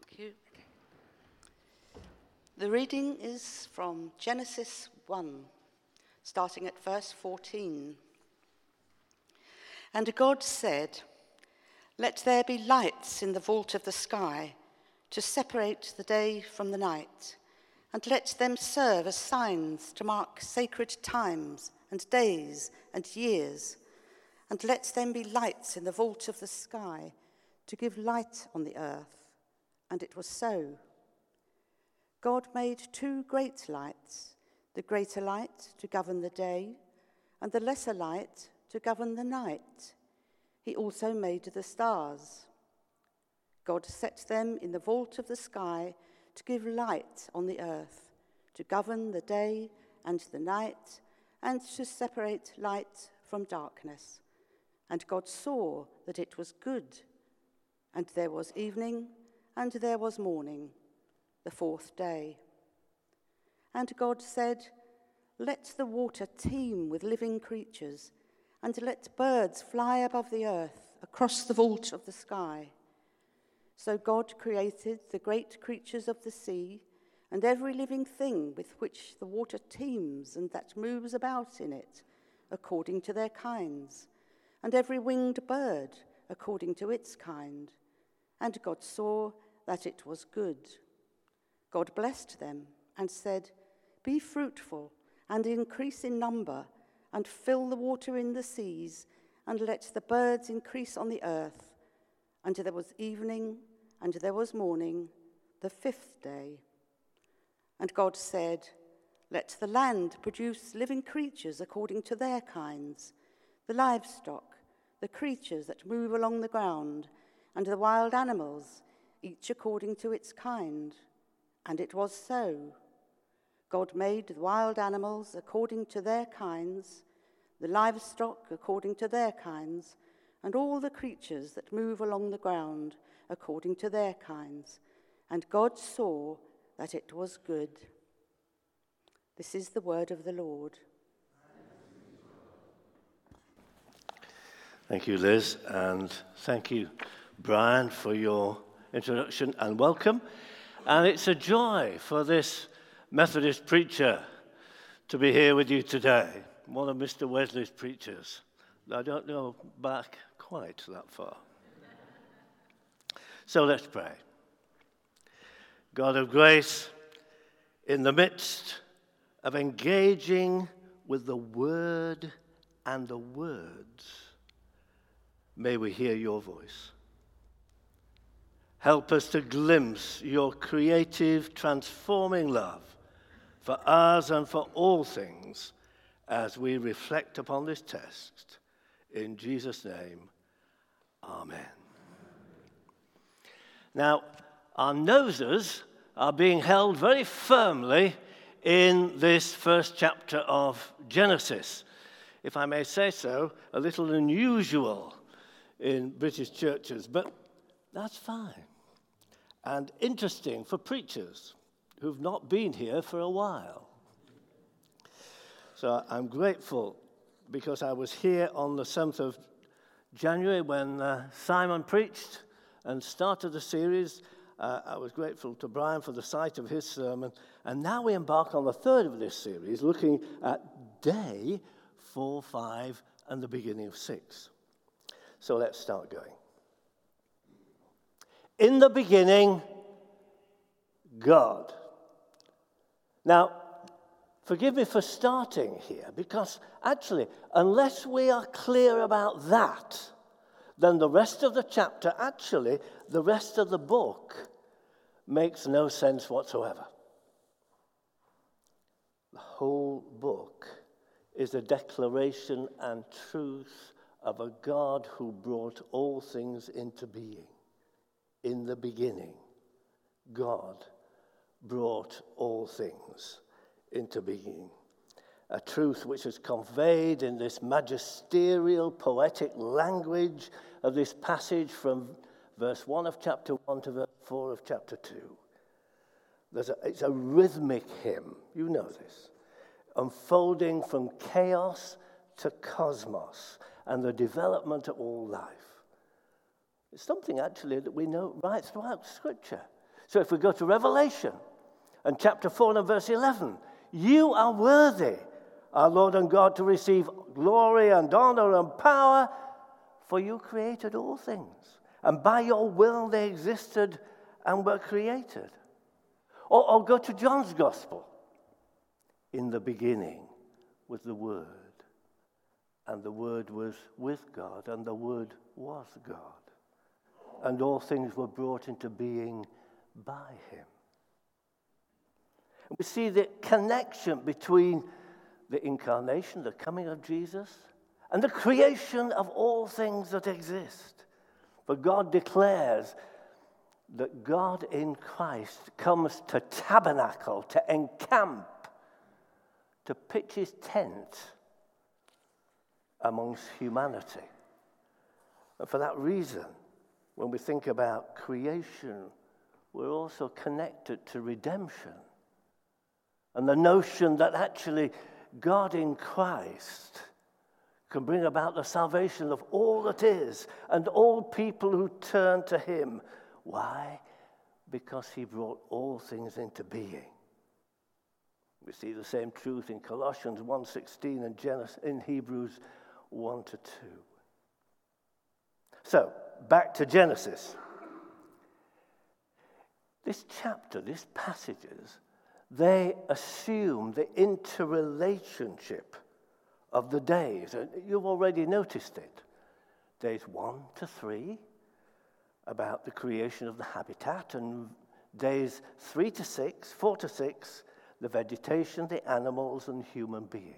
Thank you. The reading is from Genesis 1, starting at verse 14. And God said, Let there be lights in the vault of the sky to separate the day from the night, and let them serve as signs to mark sacred times and days and years, and let them be lights in the vault of the sky to give light on the earth. And it was so. God made two great lights the greater light to govern the day, and the lesser light to govern the night. He also made the stars. God set them in the vault of the sky to give light on the earth, to govern the day and the night, and to separate light from darkness. And God saw that it was good. And there was evening, and there was morning, the fourth day. And God said, Let the water teem with living creatures, and let birds fly above the earth across the vault of the sky. So God created the great creatures of the sea and every living thing with which the water teems and that moves about in it, according to their kinds, and every winged bird according to its kind. And God saw that it was good. God blessed them and said, Be fruitful and increase in number, and fill the water in the seas, and let the birds increase on the earth. And there was evening and there was morning, the fifth day. And God said, Let the land produce living creatures according to their kinds, the livestock, the creatures that move along the ground, and the wild animals, each according to its kind. And it was so. God made the wild animals according to their kinds, the livestock according to their kinds, and all the creatures that move along the ground according to their kinds. And God saw that it was good. This is the word of the Lord. Thank you, Liz, and thank you, Brian, for your introduction and welcome. And it's a joy for this Methodist preacher to be here with you today, one of Mr. Wesley's preachers. I don't know back quite that far. So let's pray. God of grace, in the midst of engaging with the Word and the words, may we hear your voice. Help us to glimpse your creative, transforming love for us and for all things as we reflect upon this text. In Jesus' name, Amen. Now, our noses are being held very firmly in this first chapter of Genesis. If I may say so, a little unusual in British churches, but that's fine. And interesting for preachers who've not been here for a while. So I'm grateful because I was here on the 7th of January when uh, Simon preached and started the series. Uh, I was grateful to Brian for the sight of his sermon. And now we embark on the third of this series, looking at day four, five, and the beginning of six. So let's start going. In the beginning, God. Now, forgive me for starting here, because actually, unless we are clear about that, then the rest of the chapter, actually, the rest of the book, makes no sense whatsoever. The whole book is a declaration and truth of a God who brought all things into being. In the beginning, God brought all things into being a truth which is conveyed in this magisterial, poetic language of this passage from verse 1 of chapter 1 to verse 4 of chapter 2. There's a, it's a rhythmic hymn, you know this, unfolding from chaos to cosmos and the development of all life. It's something actually that we know right throughout Scripture. So if we go to Revelation and chapter 4 and verse 11, you are worthy, our Lord and God, to receive glory and honor and power, for you created all things, and by your will they existed and were created. Or, or go to John's Gospel. In the beginning was the Word, and the Word was with God, and the Word was God. And all things were brought into being by Him. We see the connection between the incarnation, the coming of Jesus, and the creation of all things that exist. For God declares that God in Christ comes to tabernacle, to encamp, to pitch his tent amongst humanity. And for that reason, when we think about creation, we're also connected to redemption. And the notion that actually God in Christ can bring about the salvation of all that is and all people who turn to him. Why? Because he brought all things into being. We see the same truth in Colossians 1:16 and Genesis, in Hebrews 1 to 2. So, back to Genesis. This chapter, these passages, they assume the interrelationship of the days. And you've already noticed it. Days one to three, about the creation of the habitat, and days three to six, four to six, the vegetation, the animals, and human beings.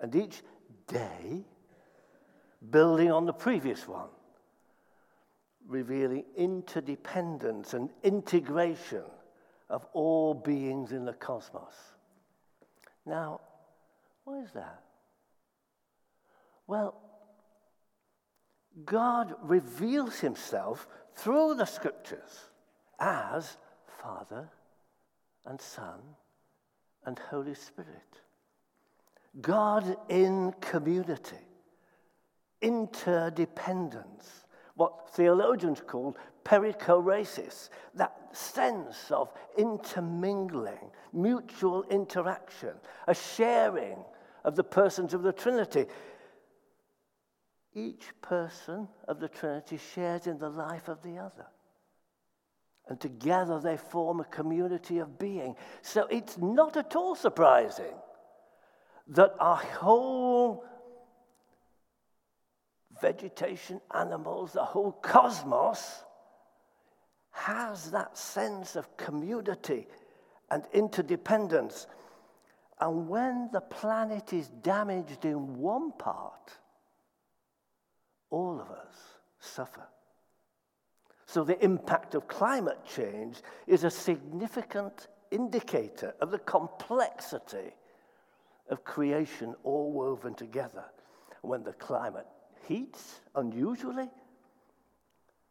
And each day, building on the previous one, revealing interdependence and integration of all beings in the cosmos. Now, why is that? Well, God reveals himself through the scriptures as Father and Son and Holy Spirit. God in community, interdependence, what theologians call perichoresis, that sense of intermingling, mutual interaction, a sharing of the persons of the Trinity. Each person of the Trinity shares in the life of the other. And together they form a community of being. So it's not at all surprising that our whole vegetation, animals, the whole cosmos has that sense of community and interdependence. And when the planet is damaged in one part, all of us suffer. So, the impact of climate change is a significant indicator of the complexity of creation all woven together. When the climate heats unusually,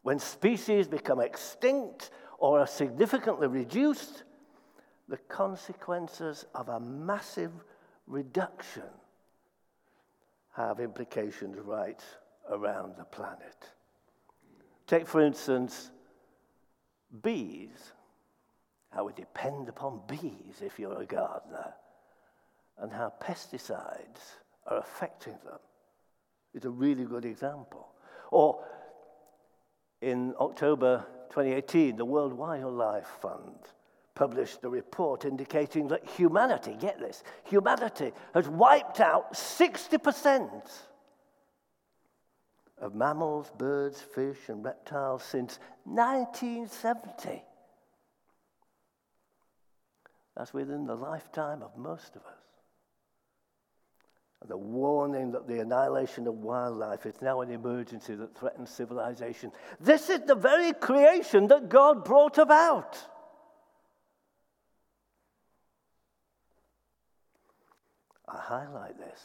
when species become extinct or are significantly reduced, the consequences of a massive reduction have implications right around the planet. Take, for instance, bees. How we depend upon bees if you're a gardener, and how pesticides are affecting them is a really good example. Or in October 2018, the World Wildlife Fund published a report indicating that humanity, get this, humanity has wiped out 60% of mammals, birds, fish, and reptiles since 1970. That's within the lifetime of most of us the warning that the annihilation of wildlife is now an emergency that threatens civilization. This is the very creation that God brought about. I highlight this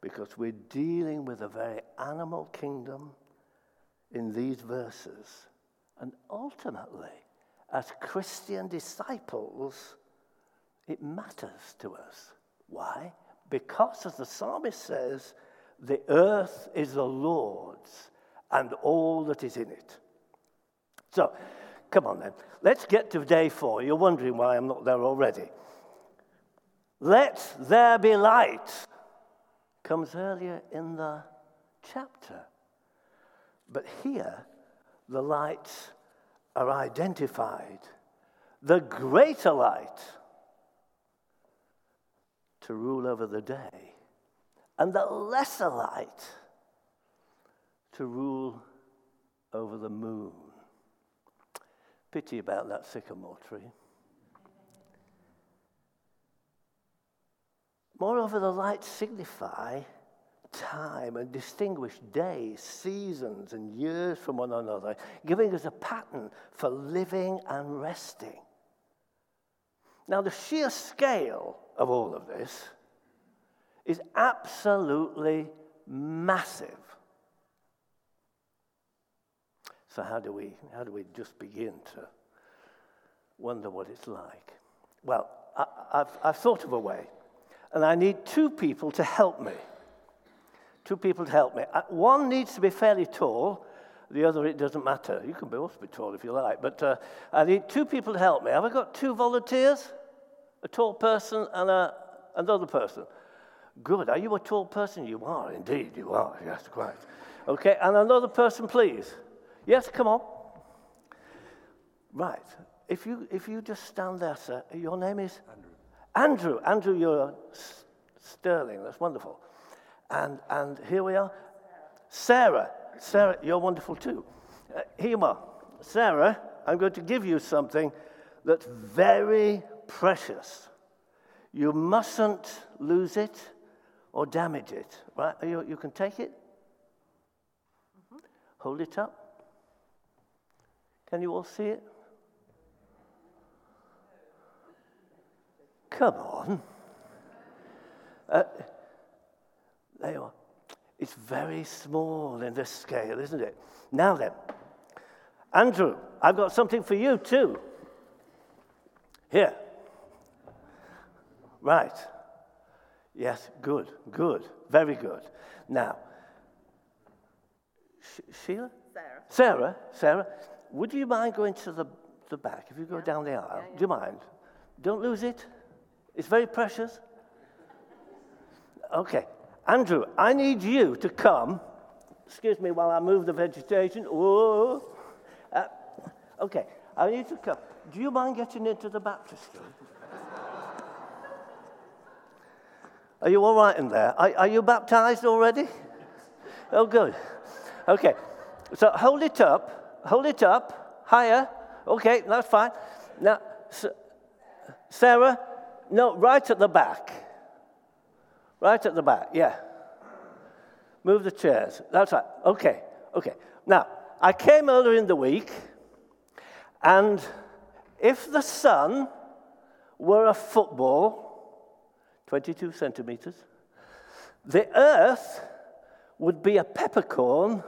because we're dealing with a very animal kingdom in these verses. And ultimately, as Christian disciples, it matters to us. Why? Because, as the psalmist says, the earth is the Lord's and all that is in it. So, Come on then. Let's get to day four. You're wondering why I'm not there already. Let there be light comes earlier in the chapter. But here, the lights are identified. The greater light to rule over the day, and the lesser light to rule over the moon. Pity about that sycamore tree. Moreover, the lights signify time and distinguish days, seasons, and years from one another, giving us a pattern for living and resting. Now, the sheer scale of all of this is absolutely massive. So, how do we, how do we just begin to wonder what it's like? Well, I, have I've thought of a way, and I need two people to help me. Two people to help me. Uh, one needs to be fairly tall, the other, it doesn't matter. You can both be tall if you like, but uh, I need two people to help me. Have I got two volunteers? A tall person and a, another person. Good. Are you a tall person? You are, indeed, you are. Yes, quite. Okay, and another person, please. Yes, come on. Right. If you, if you just stand there, sir, your name is? Andrew. Andrew, Andrew you're sterling. That's wonderful. And, and here we are. Sarah. Sarah, you're wonderful too. Uh, here you are. Sarah, I'm going to give you something that's very precious. You mustn't lose it or damage it. Right? You, you can take it. Mm-hmm. Hold it up. Can you all see it? Come on. Uh, there you are. It's very small in this scale, isn't it? Now then, Andrew, I've got something for you too. Here. Right. Yes, good, good, very good. Now, Sheila? Sarah. Sarah, Sarah, would you mind going to the, the back? If you go yeah. down the aisle, yeah, yeah. do you mind? Don't lose it. It's very precious. Okay. Andrew, I need you to come. Excuse me while I move the vegetation. Whoa. Uh, okay. I need you to come. Do you mind getting into the baptistry? Are you all right in there? Are, are you baptized already? Oh, good. Okay. So hold it up. Hold it up. Higher. Okay, that's fine. Now, Sarah, no, right at the back. Right at the back, yeah. Move the chairs. That's right. Okay, okay. Now, I came earlier in the week, and if the sun were a football, 22 centimeters, the earth would be a peppercorn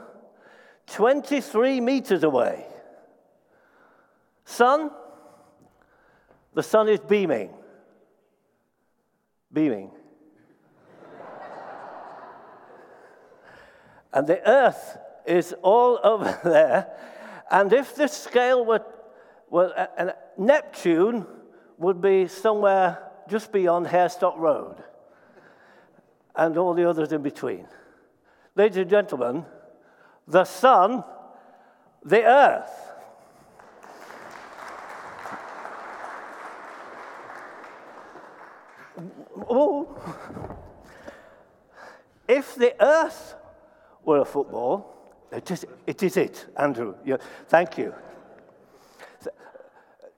23 meters away. Sun, the sun is beaming. Beaming. and the earth is all over there. And if this scale were, were uh, Neptune would be somewhere just beyond Hairstock Road, and all the others in between. Ladies and gentlemen, the sun, the earth. Oh. If the earth were a football, it is it, is it Andrew. Yeah, thank you.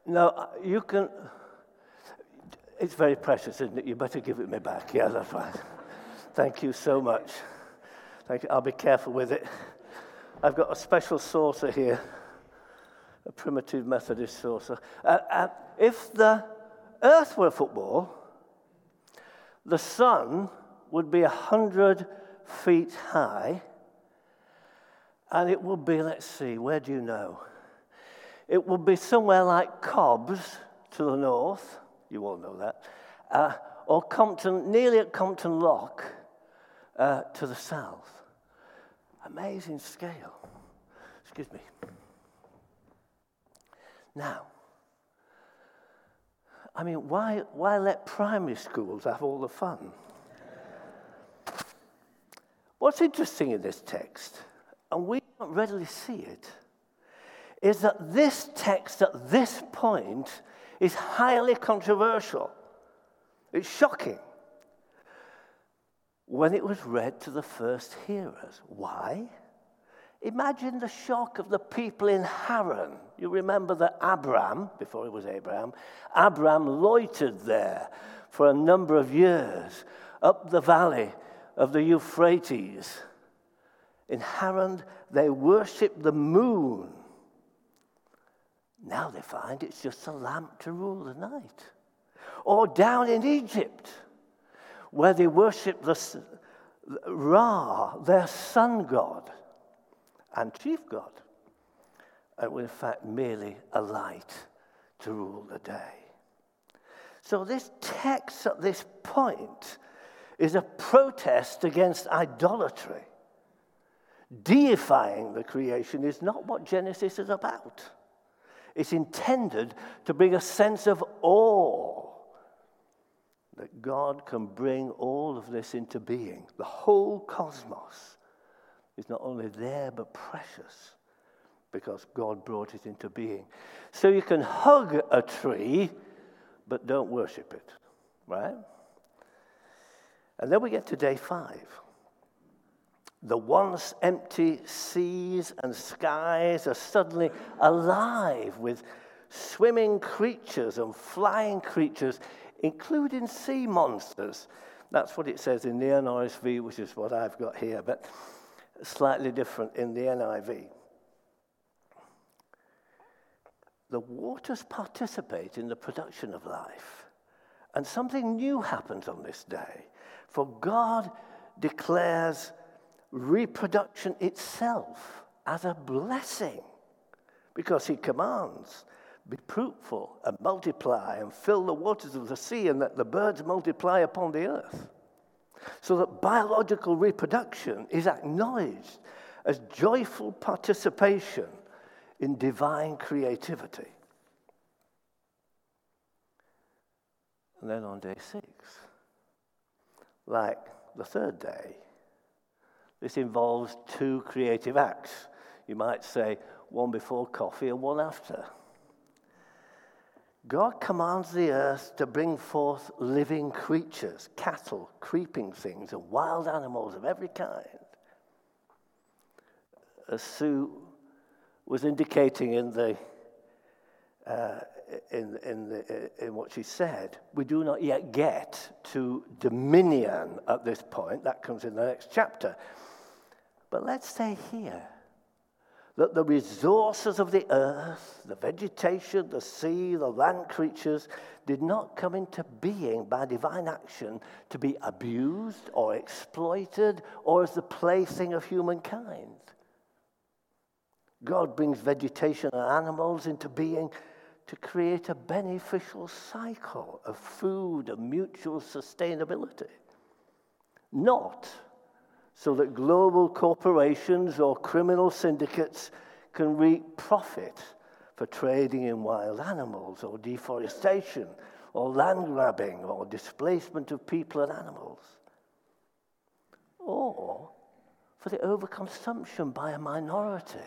Now, you can. It's very precious, isn't it? You better give it me back. Yeah, that's right. Thank you so much. Thank you. I'll be careful with it. I've got a special saucer here, a primitive Methodist saucer. Uh, uh, if the earth were football, the sun would be 100 feet high, and it would be, let's see, where do you know? It would be somewhere like Cobbs to the north you all know that. Uh, or Compton, nearly at Compton Lock uh, to the south. Amazing scale. Excuse me. Now, I mean, why, why let primary schools have all the fun? What's interesting in this text, and we don't readily see it, is that this text at this point is highly controversial. It's shocking when it was read to the first hearers. Why? Imagine the shock of the people in Haran. You remember that Abram, before it was Abraham, Abram loitered there for a number of years up the valley of the Euphrates. In Haran, they worshipped the moon. Now they find it's just a lamp to rule the night. Or down in Egypt, where they worship the Ra, their sun god and chief God, and were in fact merely a light to rule the day. So, this text at this point is a protest against idolatry. Deifying the creation is not what Genesis is about. It's intended to bring a sense of awe that God can bring all of this into being, the whole cosmos is not only there but precious because God brought it into being. So you can hug a tree, but don't worship it, right? And then we get to day five. The once empty seas and skies are suddenly alive with swimming creatures and flying creatures, including sea monsters. That's what it says in the NRSV, which is what I've got here. But slightly different in the NIV. The waters participate in the production of life. And something new happens on this day. For God declares reproduction itself as a blessing because He commands, Be fruitful and multiply and fill the waters of the sea, and that the birds multiply upon the earth so that biological reproduction is acknowledged as joyful participation in divine creativity. And then on day six, like the third day, this involves two creative acts. You might say one before coffee and one after. God commands the earth to bring forth living creatures, cattle, creeping things, and wild animals of every kind. As Sue was indicating in, the, uh, in, in, the, in what she said, we do not yet get to dominion at this point. That comes in the next chapter. But let's say here that the resources of the earth, the vegetation, the sea, the land creatures, did not come into being by divine action to be abused or exploited or as the plaything of humankind. God brings vegetation and animals into being to create a beneficial cycle of food and mutual sustainability, not so that global corporations or criminal syndicates can reap profit for trading in wild animals or deforestation or land grabbing or displacement of people and animals. Or for the overconsumption by a minority,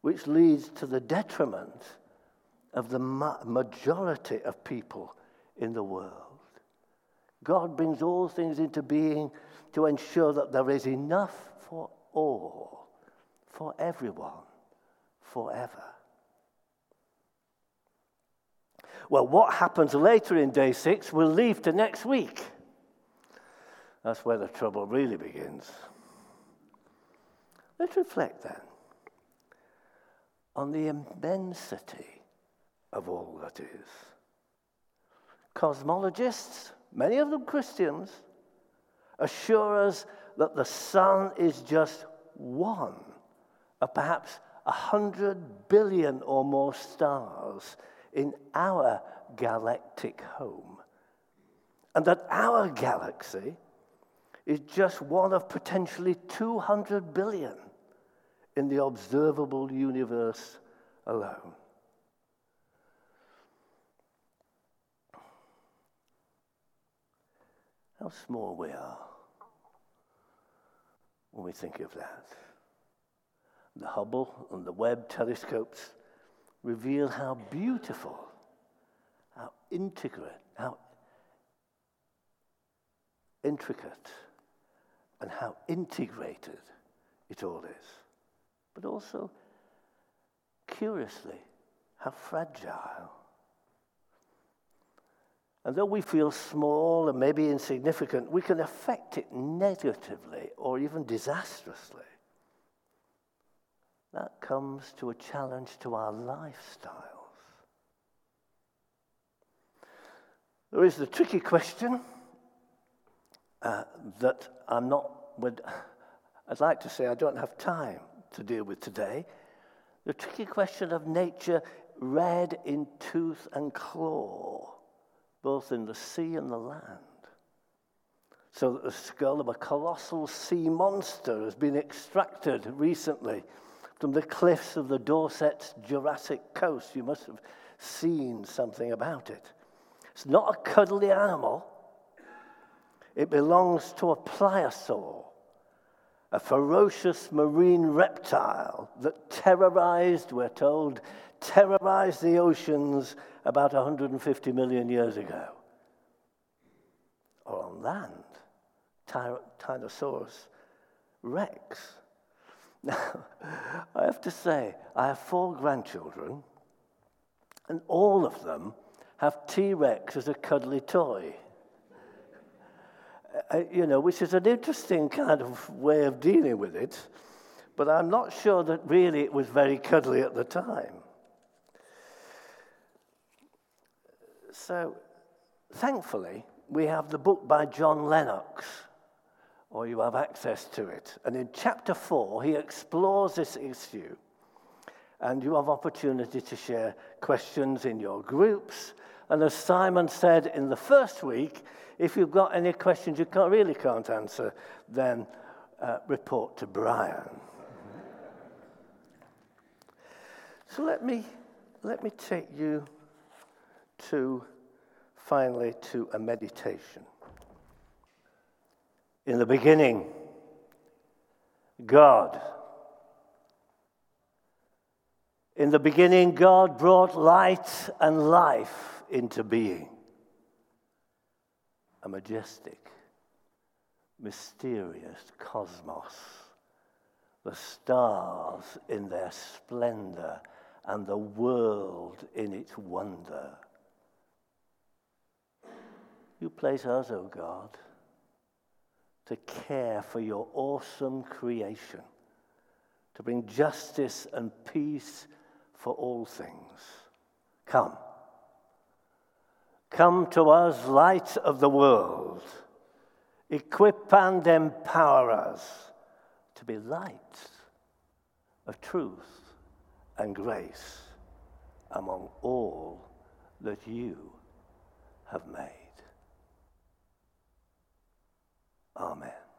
which leads to the detriment of the ma- majority of people in the world. God brings all things into being to ensure that there is enough for all, for everyone, forever. Well, what happens later in day six, we'll leave to next week. That's where the trouble really begins. Let's reflect then on the immensity of all that is. Cosmologists, many of them Christians, assure us that the sun is just one of perhaps a hundred billion or more stars in our galactic home, and that our galaxy is just one of potentially 200 billion in the observable universe alone. How small we are when we think of that. The Hubble and the Webb telescopes reveal how beautiful, how intricate, how intricate, and how integrated it all is. But also, curiously, how fragile. And though we feel small and maybe insignificant, we can affect it negatively or even disastrously. That comes to a challenge to our lifestyles. There is the tricky question uh, that I'm not, would, I'd like to say I don't have time to deal with today. The tricky question of nature red in tooth and claw, both in the sea and the land. So that the skull of a colossal sea monster has been extracted recently from the cliffs of the Dorset's Jurassic coast. You must have seen something about it. It's not a cuddly animal, it belongs to a pliosaur, a ferocious marine reptile that terrorized, we're told, terrorized the oceans about 150 million years ago. Or on land, Ty- Tyrannosaurus rex. Now, I have to say, I have four grandchildren, and all of them have T Rex as a cuddly toy. You know, which is an interesting kind of way of dealing with it, but I'm not sure that really it was very cuddly at the time. So, thankfully, we have the book by John Lennox, or you have access to it. And in chapter four, he explores this issue. And you have opportunity to share questions in your groups. And as Simon said in the first week, if you've got any questions you can't, really can't answer, then uh, report to Brian. so let me, let me take you to finally to a meditation. In the beginning, God. In the beginning, God brought light and life into being. A majestic, mysterious cosmos, the stars in their splendor and the world in its wonder. You place us, O oh God, to care for your awesome creation, to bring justice and peace for all things. Come. Come to us, light of the world. Equip and empower us to be lights of truth and grace among all that you have made. Amen.